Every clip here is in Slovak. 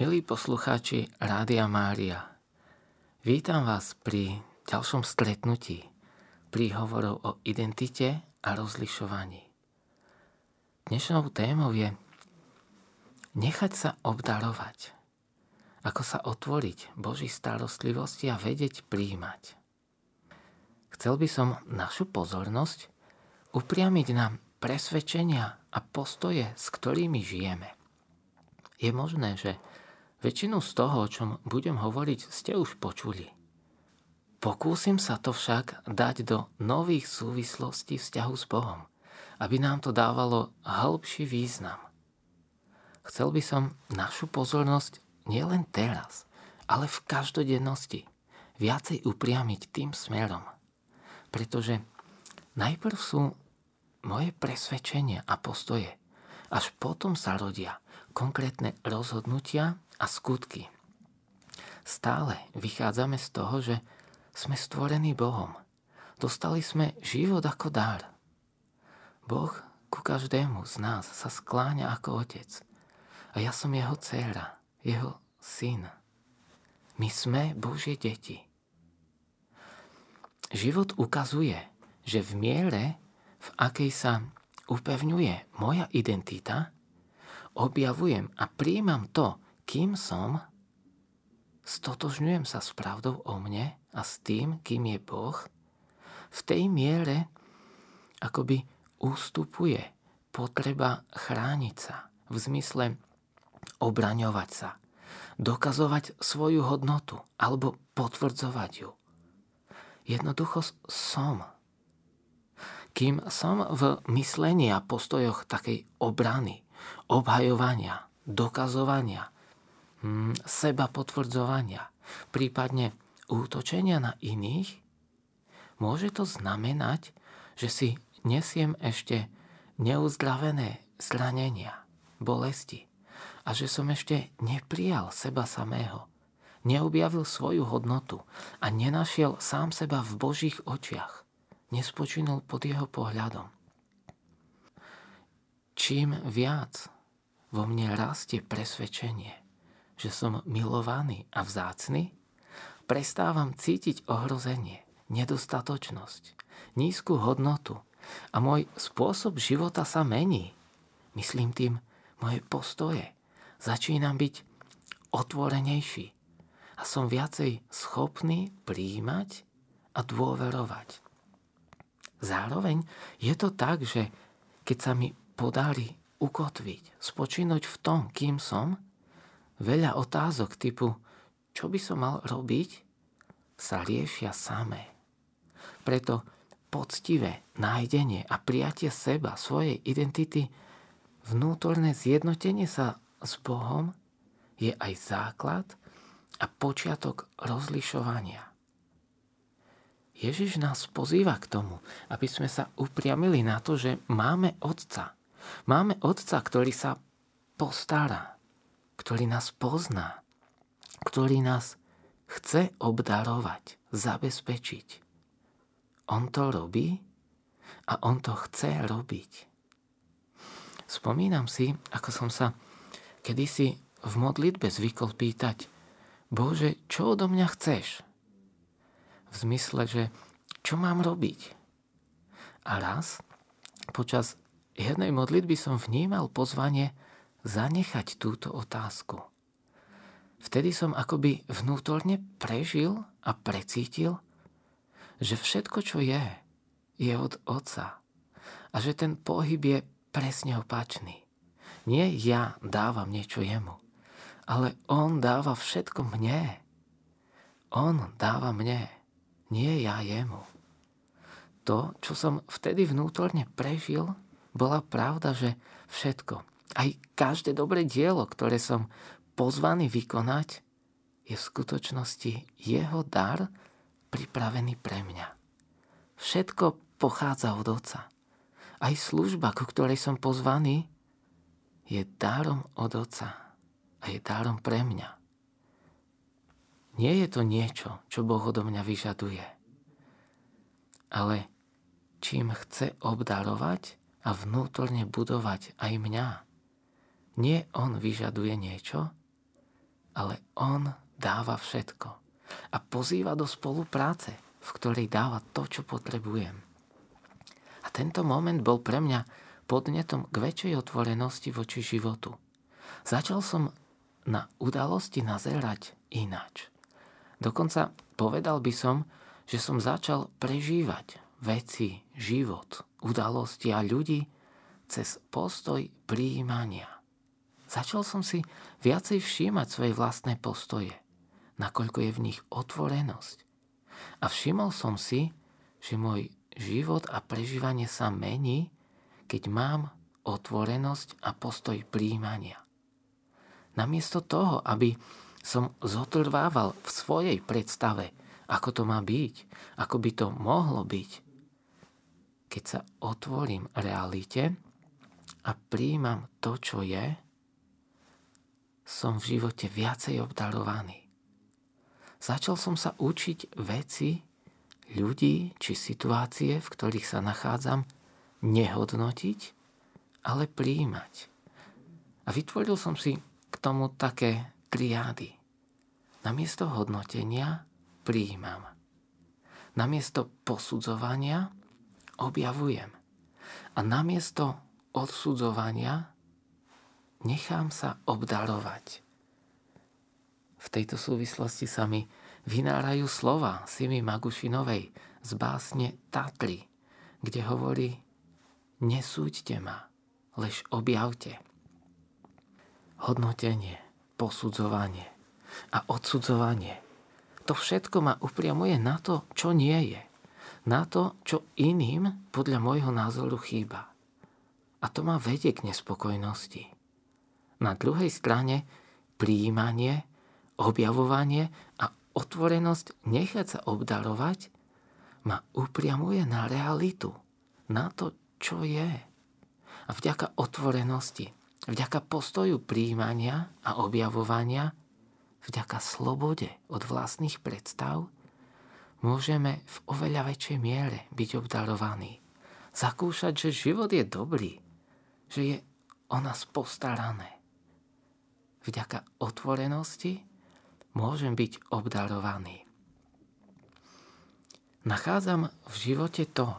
Milí poslucháči Rádia Mária, vítam vás pri ďalšom stretnutí príhovorov o identite a rozlišovaní. Dnešnou témou je nechať sa obdarovať, ako sa otvoriť Boží starostlivosti a vedieť príjmať. Chcel by som našu pozornosť upriamiť na presvedčenia a postoje, s ktorými žijeme. Je možné, že Väčšinu z toho, o čom budem hovoriť, ste už počuli. Pokúsim sa to však dať do nových súvislostí vzťahu s Bohom, aby nám to dávalo hĺbší význam. Chcel by som našu pozornosť nielen teraz, ale v každodennosti viacej upriamiť tým smerom. Pretože najprv sú moje presvedčenia a postoje, až potom sa rodia konkrétne rozhodnutia a skutky. Stále vychádzame z toho, že sme stvorení Bohom. Dostali sme život ako dar. Boh ku každému z nás sa skláňa ako otec. A ja som jeho dcéra, jeho syn. My sme Božie deti. Život ukazuje, že v miere, v akej sa upevňuje moja identita, objavujem a príjmam to, kým som, stotožňujem sa s pravdou o mne a s tým, kým je Boh, v tej miere akoby ústupuje potreba chrániť sa v zmysle obraňovať sa, dokazovať svoju hodnotu alebo potvrdzovať ju. Jednoducho som. Kým som v myslení a postojoch takej obrany, obhajovania, dokazovania, Hm, seba potvrdzovania, prípadne útočenia na iných, môže to znamenať, že si nesiem ešte neuzdravené zranenia, bolesti a že som ešte neprijal seba samého, neobjavil svoju hodnotu a nenašiel sám seba v Božích očiach, nespočinul pod jeho pohľadom. Čím viac vo mne rastie presvedčenie, že som milovaný a vzácny, prestávam cítiť ohrozenie, nedostatočnosť, nízku hodnotu a môj spôsob života sa mení. Myslím tým moje postoje. Začínam byť otvorenejší a som viacej schopný príjmať a dôverovať. Zároveň je to tak, že keď sa mi podarí ukotviť, spočínuť v tom, kým som, veľa otázok typu čo by som mal robiť, sa riešia samé. Preto poctivé nájdenie a prijatie seba, svojej identity, vnútorné zjednotenie sa s Bohom je aj základ a počiatok rozlišovania. Ježiš nás pozýva k tomu, aby sme sa upriamili na to, že máme Otca. Máme Otca, ktorý sa postará, ktorý nás pozná, ktorý nás chce obdarovať, zabezpečiť. On to robí a on to chce robiť. Spomínam si, ako som sa kedysi v modlitbe zvykol pýtať, Bože, čo odo mňa chceš? V zmysle, že čo mám robiť? A raz, počas jednej modlitby som vnímal pozvanie zanechať túto otázku. Vtedy som akoby vnútorne prežil a precítil, že všetko, čo je, je od Otca. A že ten pohyb je presne opačný. Nie ja dávam niečo jemu, ale on dáva všetko mne. On dáva mne, nie ja jemu. To, čo som vtedy vnútorne prežil, bola pravda, že všetko, aj každé dobré dielo, ktoré som pozvaný vykonať, je v skutočnosti jeho dar pripravený pre mňa. Všetko pochádza od Otca. Aj služba, ku ktorej som pozvaný, je darom od Otca a je darom pre mňa. Nie je to niečo, čo Boh odo mňa vyžaduje, ale čím chce obdarovať a vnútorne budovať aj mňa. Nie on vyžaduje niečo, ale On dáva všetko a pozýva do spolupráce, v ktorej dáva to, čo potrebujem. A tento moment bol pre mňa podnetom k väčšej otvorenosti voči životu. Začal som na udalosti nazerať ináč. Dokonca povedal by som, že som začal prežívať veci, život, udalosti a ľudí cez postoj príjmania. Začal som si viacej všímať svoje vlastné postoje, nakoľko je v nich otvorenosť. A všimol som si, že môj život a prežívanie sa mení, keď mám otvorenosť a postoj príjmania. Namiesto toho, aby som zotrvával v svojej predstave, ako to má byť, ako by to mohlo byť. Keď sa otvorím realite a príjmam to, čo je, som v živote viacej obdarovaný. Začal som sa učiť veci, ľudí či situácie, v ktorých sa nachádzam, nehodnotiť, ale príjmať. A vytvoril som si k tomu také triády. Namiesto hodnotenia príjmam. Namiesto posudzovania objavujem. A namiesto odsudzovania nechám sa obdarovať. V tejto súvislosti sa mi vynárajú slova Simi Magušinovej z básne Tatry, kde hovorí Nesúďte ma, lež objavte. Hodnotenie posudzovanie a odsudzovanie. To všetko ma upriamuje na to, čo nie je. Na to, čo iným podľa môjho názoru chýba. A to ma vedie k nespokojnosti. Na druhej strane príjmanie, objavovanie a otvorenosť nechať sa obdarovať ma upriamuje na realitu, na to, čo je. A vďaka otvorenosti Vďaka postoju príjmania a objavovania, vďaka slobode od vlastných predstav, môžeme v oveľa väčšej miere byť obdarovaní. Zakúšať, že život je dobrý, že je o nás postarané. Vďaka otvorenosti môžem byť obdarovaný. Nachádzam v živote to,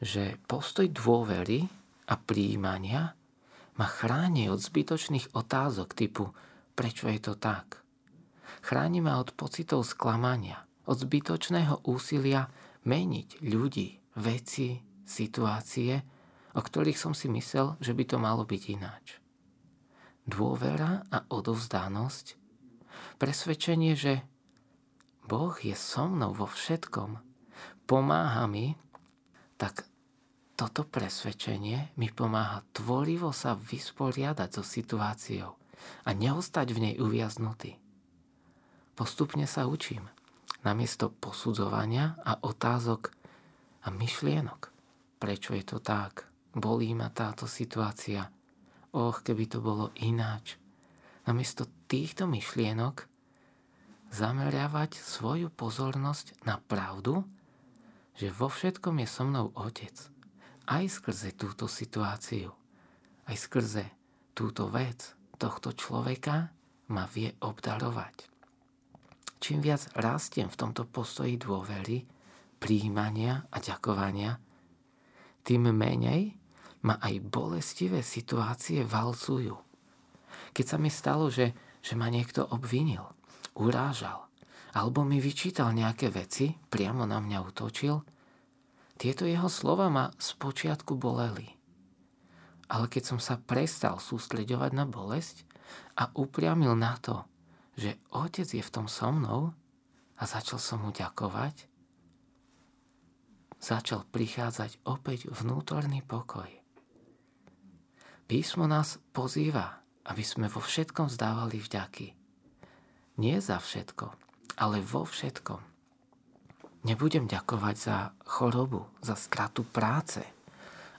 že postoj dôvery a príjmania ma chráni od zbytočných otázok typu prečo je to tak. Chráni ma od pocitov sklamania, od zbytočného úsilia meniť ľudí, veci, situácie, o ktorých som si myslel, že by to malo byť ináč. Dôvera a odovzdanosť, presvedčenie, že Boh je so mnou vo všetkom, pomáha mi, tak toto presvedčenie mi pomáha tvorivo sa vysporiadať so situáciou a neostať v nej uviaznutý. Postupne sa učím, namiesto posudzovania a otázok a myšlienok. Prečo je to tak? Bolí ma táto situácia? Och, keby to bolo ináč. Namiesto týchto myšlienok zameriavať svoju pozornosť na pravdu, že vo všetkom je so mnou Otec – aj skrze túto situáciu, aj skrze túto vec tohto človeka ma vie obdarovať. Čím viac rastiem v tomto postoji dôvery, príjmania a ďakovania, tým menej ma aj bolestivé situácie valcujú. Keď sa mi stalo, že, že ma niekto obvinil, urážal, alebo mi vyčítal nejaké veci, priamo na mňa utočil – tieto jeho slova ma spočiatku boleli. Ale keď som sa prestal sústreďovať na bolesť a upriamil na to, že otec je v tom so mnou a začal som mu ďakovať, začal prichádzať opäť vnútorný pokoj. Písmo nás pozýva, aby sme vo všetkom zdávali vďaky. Nie za všetko, ale vo všetkom. Nebudem ďakovať za chorobu, za stratu práce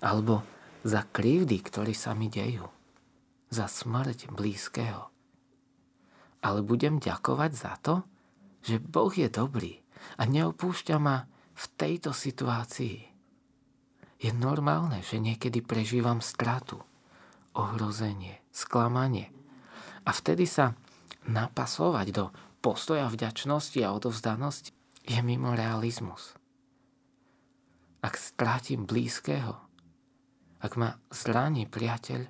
alebo za krivdy, ktoré sa mi dejú, za smrť blízkeho. Ale budem ďakovať za to, že Boh je dobrý a neopúšťa ma v tejto situácii. Je normálne, že niekedy prežívam stratu, ohrozenie, sklamanie. A vtedy sa napasovať do postoja vďačnosti a odovzdanosti, je mimo realizmus. Ak strátim blízkeho, ak ma zraní priateľ,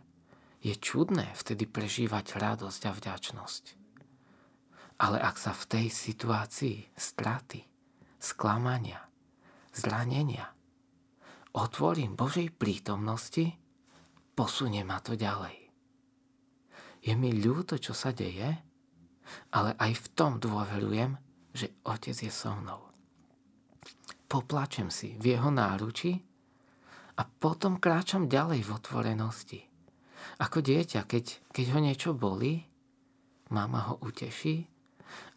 je čudné vtedy prežívať radosť a vďačnosť. Ale ak sa v tej situácii straty, sklamania, zranenia otvorím Božej prítomnosti, posunie ma to ďalej. Je mi ľúto, čo sa deje, ale aj v tom dôverujem, že Otec je so mnou. Poplačem si v jeho náruči a potom kráčam ďalej v otvorenosti. Ako dieťa, keď, keď ho niečo bolí, mama ho uteší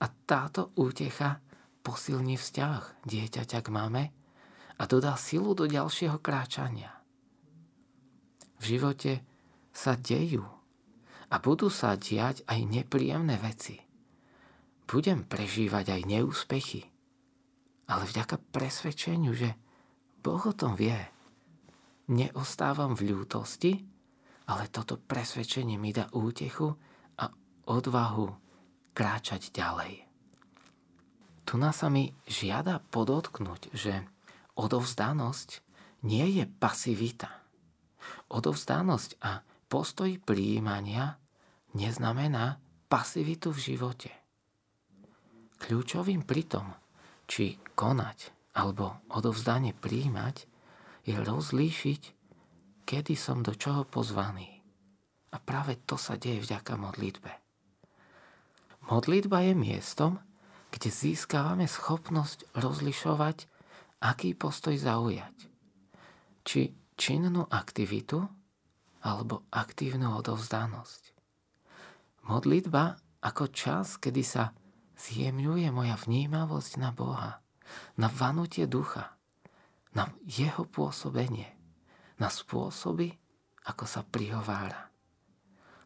a táto útecha posilní vzťah dieťaťa k mame a dodá silu do ďalšieho kráčania. V živote sa dejú a budú sa diať aj nepríjemné veci. Budem prežívať aj neúspechy, ale vďaka presvedčeniu, že Boh o tom vie, neostávam v ľútosti, ale toto presvedčenie mi dá útechu a odvahu kráčať ďalej. Tu nás sa mi žiada podotknúť, že odovzdanosť nie je pasivita. Odovzdanosť a postoj príjmania neznamená pasivitu v živote. Kľúčovým pritom, či konať alebo odovzdanie príjmať, je rozlíšiť, kedy som do čoho pozvaný. A práve to sa deje vďaka modlitbe. Modlitba je miestom, kde získavame schopnosť rozlišovať, aký postoj zaujať. Či činnú aktivitu, alebo aktívnu odovzdanosť. Modlitba ako čas, kedy sa zjemňuje moja vnímavosť na Boha, na vanutie ducha, na jeho pôsobenie, na spôsoby, ako sa prihovára.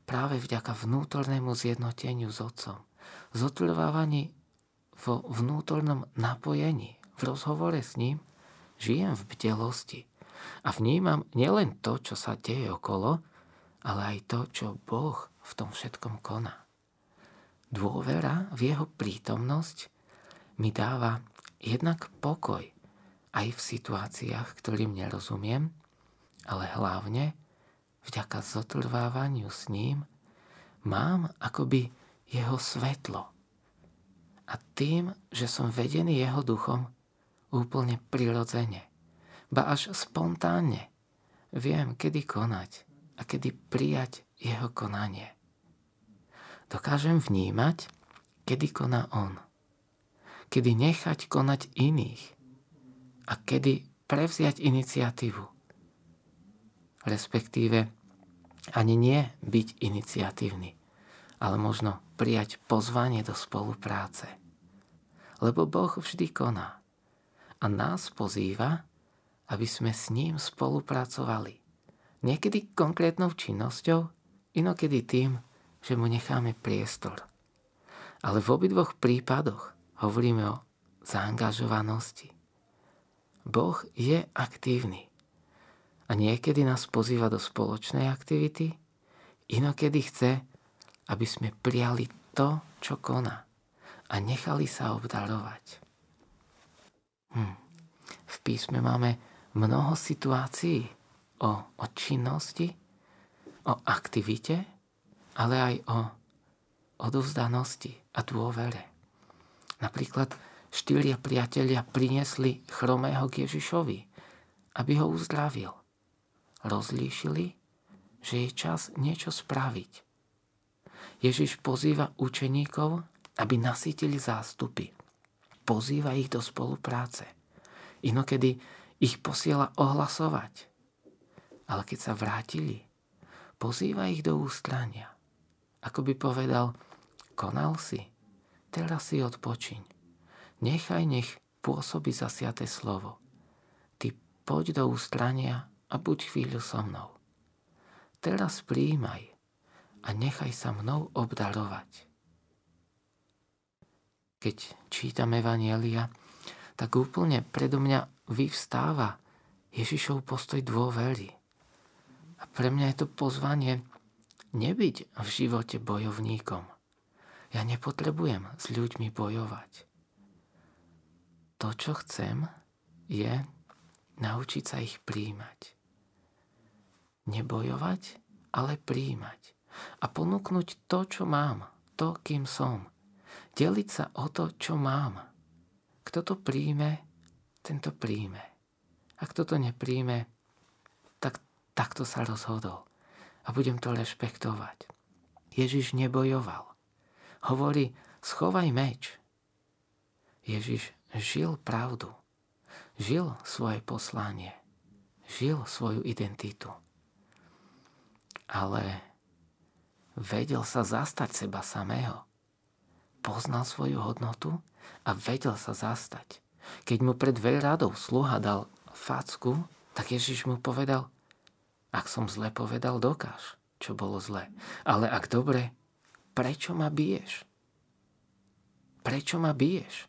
Práve vďaka vnútornému zjednoteniu s Otcom, zotrvávaní vo vnútornom napojení, v rozhovore s ním, žijem v bdelosti, a vnímam nielen to, čo sa deje okolo, ale aj to, čo Boh v tom všetkom koná. Dôvera v jeho prítomnosť mi dáva jednak pokoj aj v situáciách, ktorým nerozumiem, ale hlavne vďaka zotrvávaniu s ním mám akoby jeho svetlo. A tým, že som vedený jeho duchom, úplne prirodzene ba až spontánne viem, kedy konať a kedy prijať jeho konanie. Dokážem vnímať, kedy koná on, kedy nechať konať iných a kedy prevziať iniciatívu. Respektíve ani nie byť iniciatívny, ale možno prijať pozvanie do spolupráce. Lebo Boh vždy koná a nás pozýva, aby sme s ním spolupracovali. Niekedy konkrétnou činnosťou, inokedy tým, že mu necháme priestor. Ale v obidvoch prípadoch hovoríme o zaangažovanosti. Boh je aktívny a niekedy nás pozýva do spoločnej aktivity, inokedy chce, aby sme prijali to, čo koná a nechali sa obdarovať. Hm. V písme máme mnoho situácií o, o činnosti, o aktivite, ale aj o odovzdanosti a dôvere. Napríklad štyria priatelia priniesli chromého k Ježišovi, aby ho uzdravil. Rozlíšili, že je čas niečo spraviť. Ježiš pozýva učeníkov, aby nasytili zástupy. Pozýva ich do spolupráce. Inokedy ich posiela ohlasovať. Ale keď sa vrátili, pozýva ich do ústrania. Ako by povedal, konal si, teraz si odpočiň. Nechaj nech pôsobi zasiate slovo. Ty poď do ústrania a buď chvíľu so mnou. Teraz príjmaj a nechaj sa mnou obdarovať. Keď čítam Evanielia, tak úplne predo mňa vyvstáva Ježišov postoj dôvery. A pre mňa je to pozvanie nebyť v živote bojovníkom. Ja nepotrebujem s ľuďmi bojovať. To, čo chcem, je naučiť sa ich príjmať. Nebojovať, ale príjmať. A ponúknuť to, čo mám, to, kým som. Deliť sa o to, čo mám. Kto to príjme, tento príjme. A kto to nepríjme, tak takto sa rozhodol. A budem to rešpektovať. Ježiš nebojoval. Hovorí, schovaj meč. Ježiš žil pravdu. Žil svoje poslanie. Žil svoju identitu. Ale vedel sa zastať seba samého. Poznal svoju hodnotu a vedel sa zastať. Keď mu pred veľradou sluha dal facku, tak Ježiš mu povedal, ak som zle povedal, dokáž, čo bolo zle. Ale ak dobre, prečo ma biješ? Prečo ma biješ?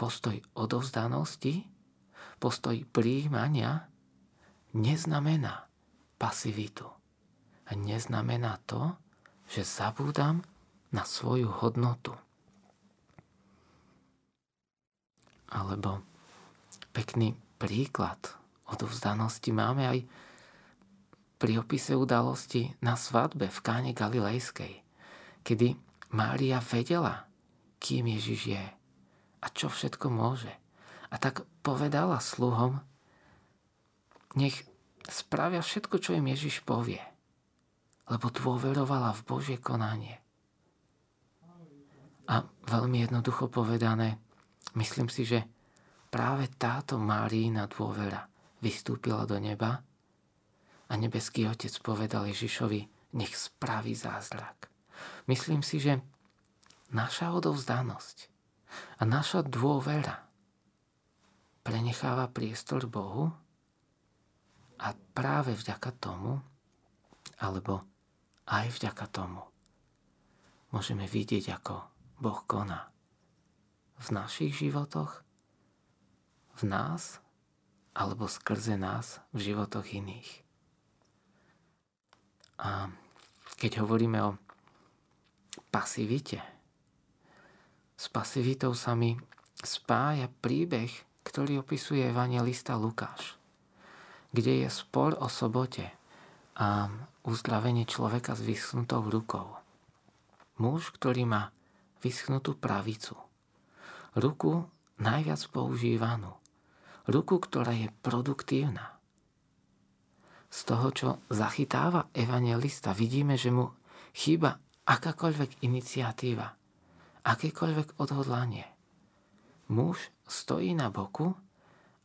Postoj odovzdanosti, postoj príjmania neznamená pasivitu. Neznamená to, že zabúdam na svoju hodnotu. Alebo pekný príklad odovzdanosti máme aj pri opise udalosti na svadbe v káne Galilejskej, kedy Mária vedela, kým Ježiš je a čo všetko môže. A tak povedala sluhom, nech spravia všetko, čo im Ježiš povie, lebo dôverovala v Božie konanie. A veľmi jednoducho povedané, myslím si, že práve táto Márína dôvera vystúpila do neba a nebeský Otec povedal Ježišovi, nech spraví zázrak. Myslím si, že naša odovzdanosť a naša dôvera prenecháva priestor Bohu a práve vďaka tomu, alebo aj vďaka tomu, môžeme vidieť, ako Boh koná v našich životoch, v nás, alebo skrze nás v životoch iných. A keď hovoríme o pasivite, s pasivitou sa mi spája príbeh, ktorý opisuje evangelista Lukáš, kde je spor o sobote a uzdravenie človeka s vyschnutou rukou. Muž, ktorý má vyschnutú pravicu, ruku najviac používanú, ruku, ktorá je produktívna. Z toho, čo zachytáva evangelista, vidíme, že mu chýba akákoľvek iniciatíva, akékoľvek odhodlanie. Muž stojí na boku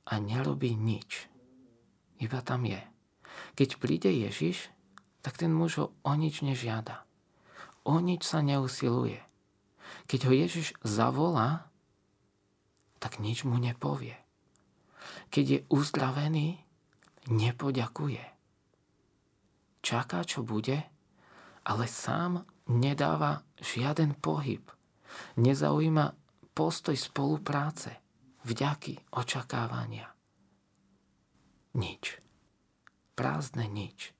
a nerobí nič. Iba tam je. Keď príde Ježiš, tak ten muž ho o nič nežiada. O nič sa neusiluje. Keď ho Ježiš zavolá, tak nič mu nepovie. Keď je uzdravený, nepoďakuje. Čaká, čo bude, ale sám nedáva žiaden pohyb nezaujíma postoj spolupráce, vďaky, očakávania. Nič. Prázdne nič.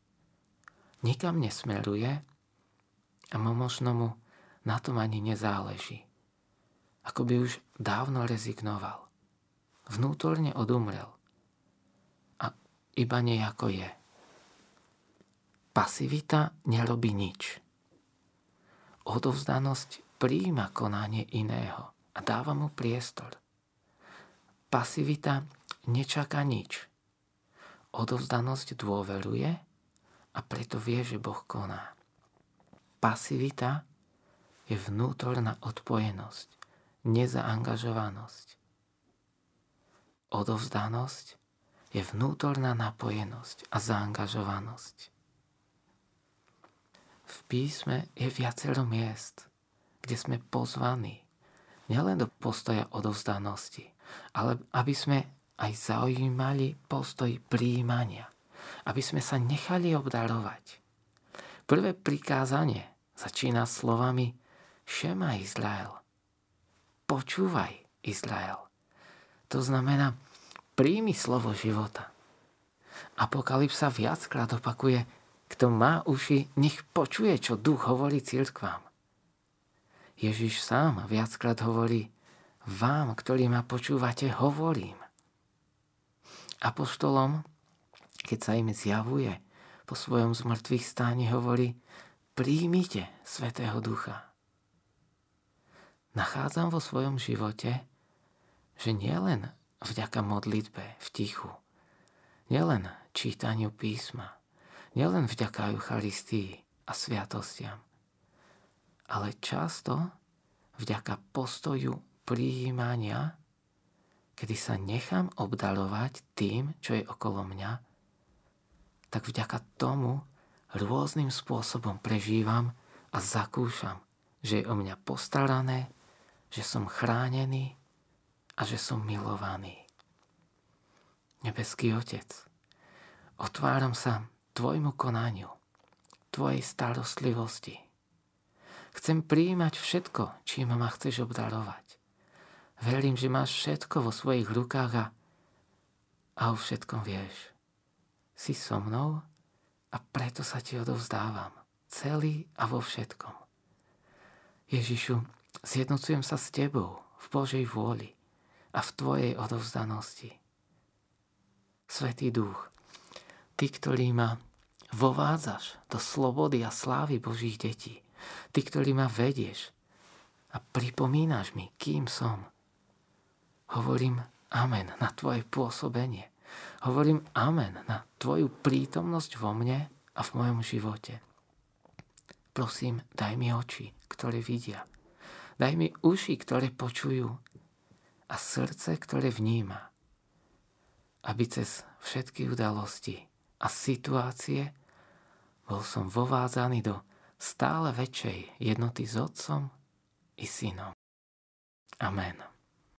Nikam nesmeruje a možno mu na tom ani nezáleží. Ako by už dávno rezignoval. Vnútorne odumrel. A iba nejako je. Pasivita nerobí nič. Odovzdanosť príjima konanie iného a dáva mu priestor. Pasivita nečaká nič. Odovzdanosť dôveruje a preto vie, že Boh koná. Pasivita je vnútorná odpojenosť, nezaangažovanosť. Odovzdanosť je vnútorná napojenosť a zaangažovanosť. V písme je viacero miest, kde sme pozvaní nielen do postoja odovzdanosti, ale aby sme aj zaujímali postoj príjmania, aby sme sa nechali obdarovať. Prvé prikázanie začína slovami Šema Izrael. Počúvaj Izrael. To znamená, príjmi slovo života. Apokalypsa viackrát opakuje, kto má uši, nech počuje, čo duch hovorí cirkvám. Ježiš sám viackrát hovorí, vám, ktorí ma počúvate, hovorím. Apoštolom, keď sa im zjavuje po svojom zmrtvých stáne, hovorí, príjmite Svetého Ducha. Nachádzam vo svojom živote, že nielen vďaka modlitbe v tichu, nielen čítaniu písma, nielen vďaka Eucharistii a sviatostiam, ale často vďaka postoju prijímania, kedy sa nechám obdarovať tým, čo je okolo mňa, tak vďaka tomu rôznym spôsobom prežívam a zakúšam, že je o mňa postarané, že som chránený a že som milovaný. Nebeský Otec, otváram sa Tvojmu konaniu, Tvojej starostlivosti. Chcem prijímať všetko, čím ma chceš obdarovať. Verím, že máš všetko vo svojich rukách a, a o všetkom vieš. Si so mnou a preto sa ti odovzdávam. Celý a vo všetkom. Ježišu, zjednocujem sa s tebou v Božej vôli a v tvojej odovzdanosti. Svetý duch, ty, ktorý ma vovádzaš do slobody a slávy Božích detí, ty, ktorý ma vedieš a pripomínaš mi, kým som – Hovorím amen na tvoje pôsobenie. Hovorím amen na tvoju prítomnosť vo mne a v mojom živote. Prosím, daj mi oči, ktoré vidia. Daj mi uši, ktoré počujú a srdce, ktoré vníma. Aby cez všetky udalosti a situácie bol som vovádzaný do stále väčšej jednoty s Otcom i Synom. Amen.